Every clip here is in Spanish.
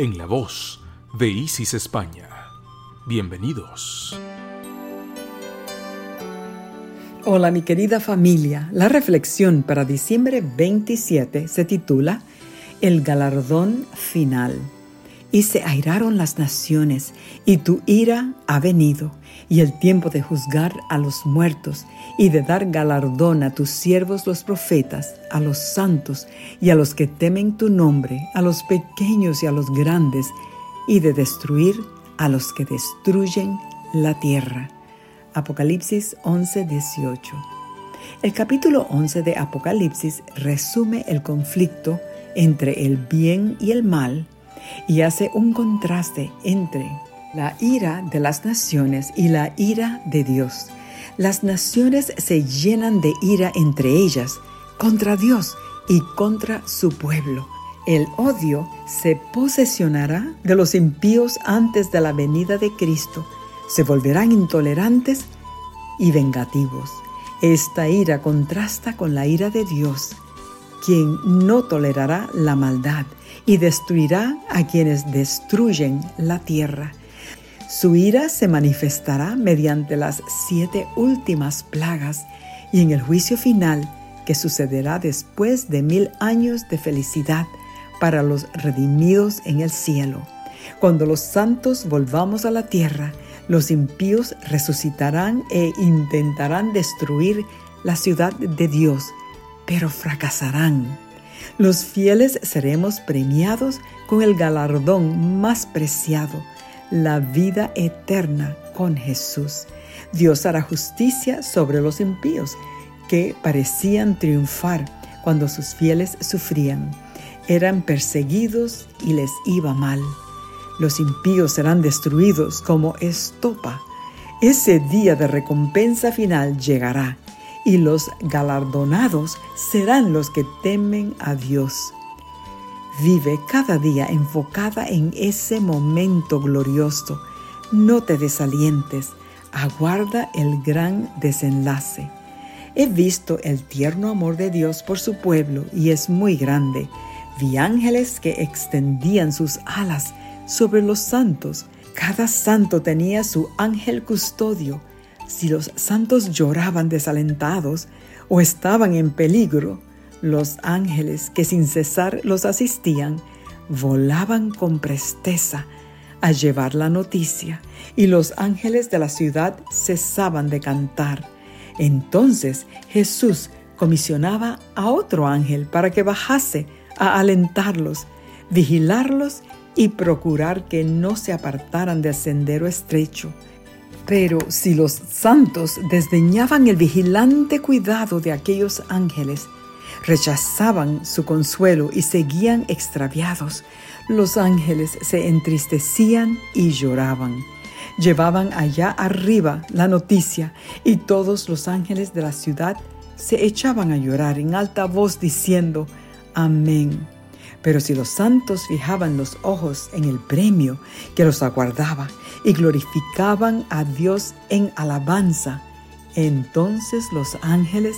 en la voz de Isis España. Bienvenidos. Hola mi querida familia, la reflexión para diciembre 27 se titula El galardón final. Y se airaron las naciones, y tu ira ha venido, y el tiempo de juzgar a los muertos, y de dar galardón a tus siervos los profetas, a los santos, y a los que temen tu nombre, a los pequeños y a los grandes, y de destruir a los que destruyen la tierra. Apocalipsis 11:18. El capítulo 11 de Apocalipsis resume el conflicto entre el bien y el mal y hace un contraste entre la ira de las naciones y la ira de Dios. Las naciones se llenan de ira entre ellas, contra Dios y contra su pueblo. El odio se posesionará de los impíos antes de la venida de Cristo se volverán intolerantes y vengativos. Esta ira contrasta con la ira de Dios, quien no tolerará la maldad y destruirá a quienes destruyen la tierra. Su ira se manifestará mediante las siete últimas plagas y en el juicio final que sucederá después de mil años de felicidad para los redimidos en el cielo. Cuando los santos volvamos a la tierra, los impíos resucitarán e intentarán destruir la ciudad de Dios, pero fracasarán. Los fieles seremos premiados con el galardón más preciado, la vida eterna con Jesús. Dios hará justicia sobre los impíos, que parecían triunfar cuando sus fieles sufrían. Eran perseguidos y les iba mal. Los impíos serán destruidos como estopa. Ese día de recompensa final llegará y los galardonados serán los que temen a Dios. Vive cada día enfocada en ese momento glorioso. No te desalientes. Aguarda el gran desenlace. He visto el tierno amor de Dios por su pueblo y es muy grande. Vi ángeles que extendían sus alas sobre los santos. Cada santo tenía su ángel custodio. Si los santos lloraban desalentados o estaban en peligro, los ángeles que sin cesar los asistían volaban con presteza a llevar la noticia y los ángeles de la ciudad cesaban de cantar. Entonces Jesús comisionaba a otro ángel para que bajase a alentarlos, vigilarlos y procurar que no se apartaran del sendero estrecho. Pero si los santos desdeñaban el vigilante cuidado de aquellos ángeles, rechazaban su consuelo y seguían extraviados, los ángeles se entristecían y lloraban. Llevaban allá arriba la noticia y todos los ángeles de la ciudad se echaban a llorar en alta voz diciendo, Amén. Pero si los santos fijaban los ojos en el premio que los aguardaba y glorificaban a Dios en alabanza, entonces los ángeles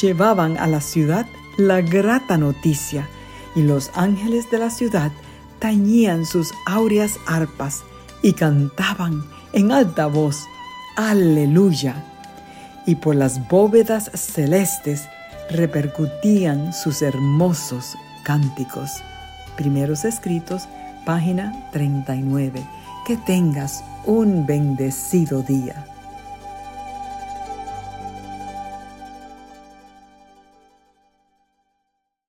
llevaban a la ciudad la grata noticia y los ángeles de la ciudad tañían sus áureas arpas y cantaban en alta voz, aleluya. Y por las bóvedas celestes repercutían sus hermosos Cánticos, primeros escritos, página 39. Que tengas un bendecido día.